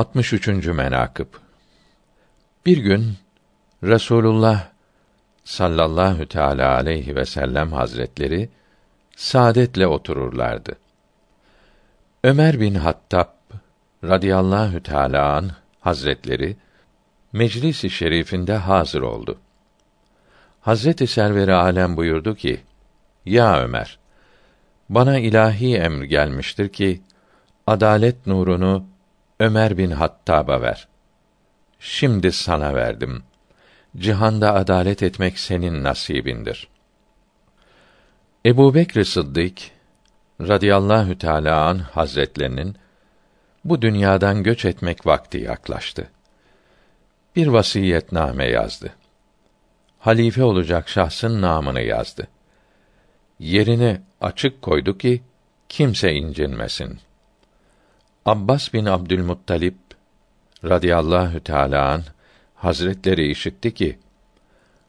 63. menakıb Bir gün Resulullah sallallahu teala aleyhi ve sellem hazretleri saadetle otururlardı. Ömer bin Hattab radıyallahu teala an hazretleri meclis-i şerifinde hazır oldu. Hazreti Server-i Alem buyurdu ki: Ya Ömer, bana ilahi emr gelmiştir ki adalet nurunu Ömer bin Hattab'a ver. Şimdi sana verdim. Cihanda adalet etmek senin nasibindir. Ebu Bekr Sıddık radıyallahu teâlâ an hazretlerinin bu dünyadan göç etmek vakti yaklaştı. Bir vasiyetname yazdı. Halife olacak şahsın namını yazdı. Yerini açık koydu ki kimse incinmesin. Abbas bin Abdülmuttalip radıyallahu teâlâ an hazretleri işitti ki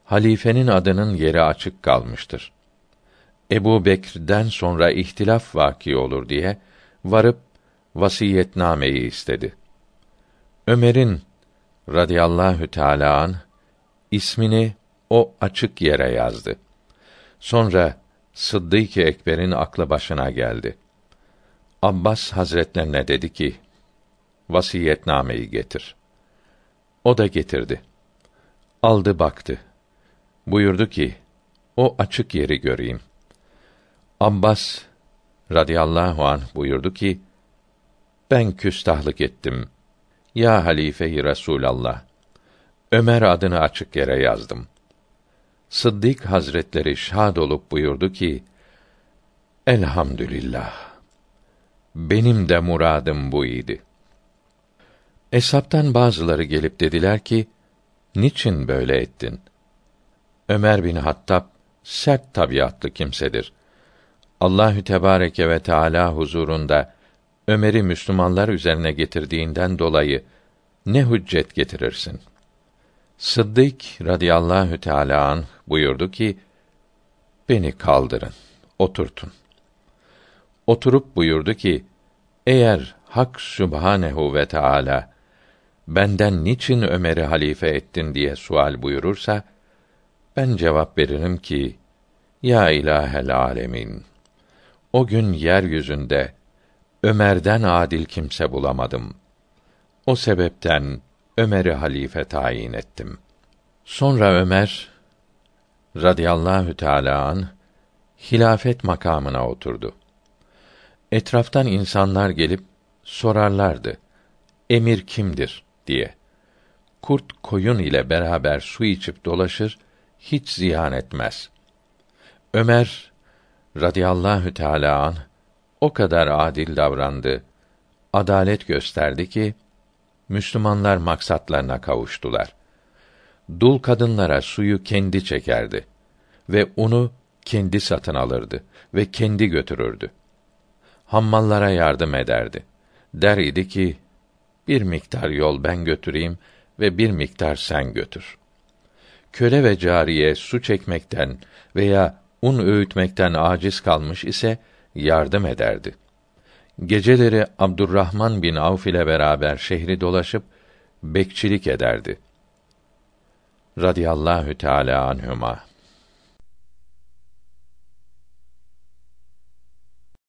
halifenin adının yeri açık kalmıştır. Ebu Bekir'den sonra ihtilaf vaki olur diye varıp vasiyetnameyi istedi. Ömer'in radıyallahu teâlâ an ismini o açık yere yazdı. Sonra Sıddık-ı Ekber'in aklı başına geldi. Abbas Hazretlerine dedi ki: Vasiyetnameyi getir. O da getirdi. Aldı baktı. Buyurdu ki: O açık yeri göreyim. Abbas radıyallahu an buyurdu ki: Ben küstahlık ettim. Ya halife-i Resulallah. Ömer adını açık yere yazdım. Sıddık Hazretleri şad olup buyurdu ki: Elhamdülillah. Benim de muradım bu idi. Eshabtan bazıları gelip dediler ki, niçin böyle ettin? Ömer bin Hattab sert tabiatlı kimsedir. Allahü Tebareke ve Teala huzurunda Ömer'i Müslümanlar üzerine getirdiğinden dolayı ne hüccet getirirsin? Sıddık radıyallahu teâlâ an buyurdu ki, beni kaldırın, oturtun. Oturup buyurdu ki, eğer Hak Sübhanehu ve Teala benden niçin Ömer'i halife ettin diye sual buyurursa ben cevap veririm ki ya ilahel alemin o gün yeryüzünde Ömer'den adil kimse bulamadım. O sebepten Ömer'i halife tayin ettim. Sonra Ömer radıyallahu teâlâ an hilafet makamına oturdu. Etraftan insanlar gelip sorarlardı. Emir kimdir diye. Kurt koyun ile beraber su içip dolaşır, hiç ziyan etmez. Ömer radıyallahu teâlâ an o kadar adil davrandı, adalet gösterdi ki Müslümanlar maksatlarına kavuştular. Dul kadınlara suyu kendi çekerdi ve unu kendi satın alırdı ve kendi götürürdü. Hammallara yardım ederdi. Der idi ki, bir miktar yol ben götüreyim ve bir miktar sen götür. Köle ve cariye su çekmekten veya un öğütmekten aciz kalmış ise yardım ederdi. Geceleri Abdurrahman bin Avf ile beraber şehri dolaşıp bekçilik ederdi. Radiyallahu Teala anhuma.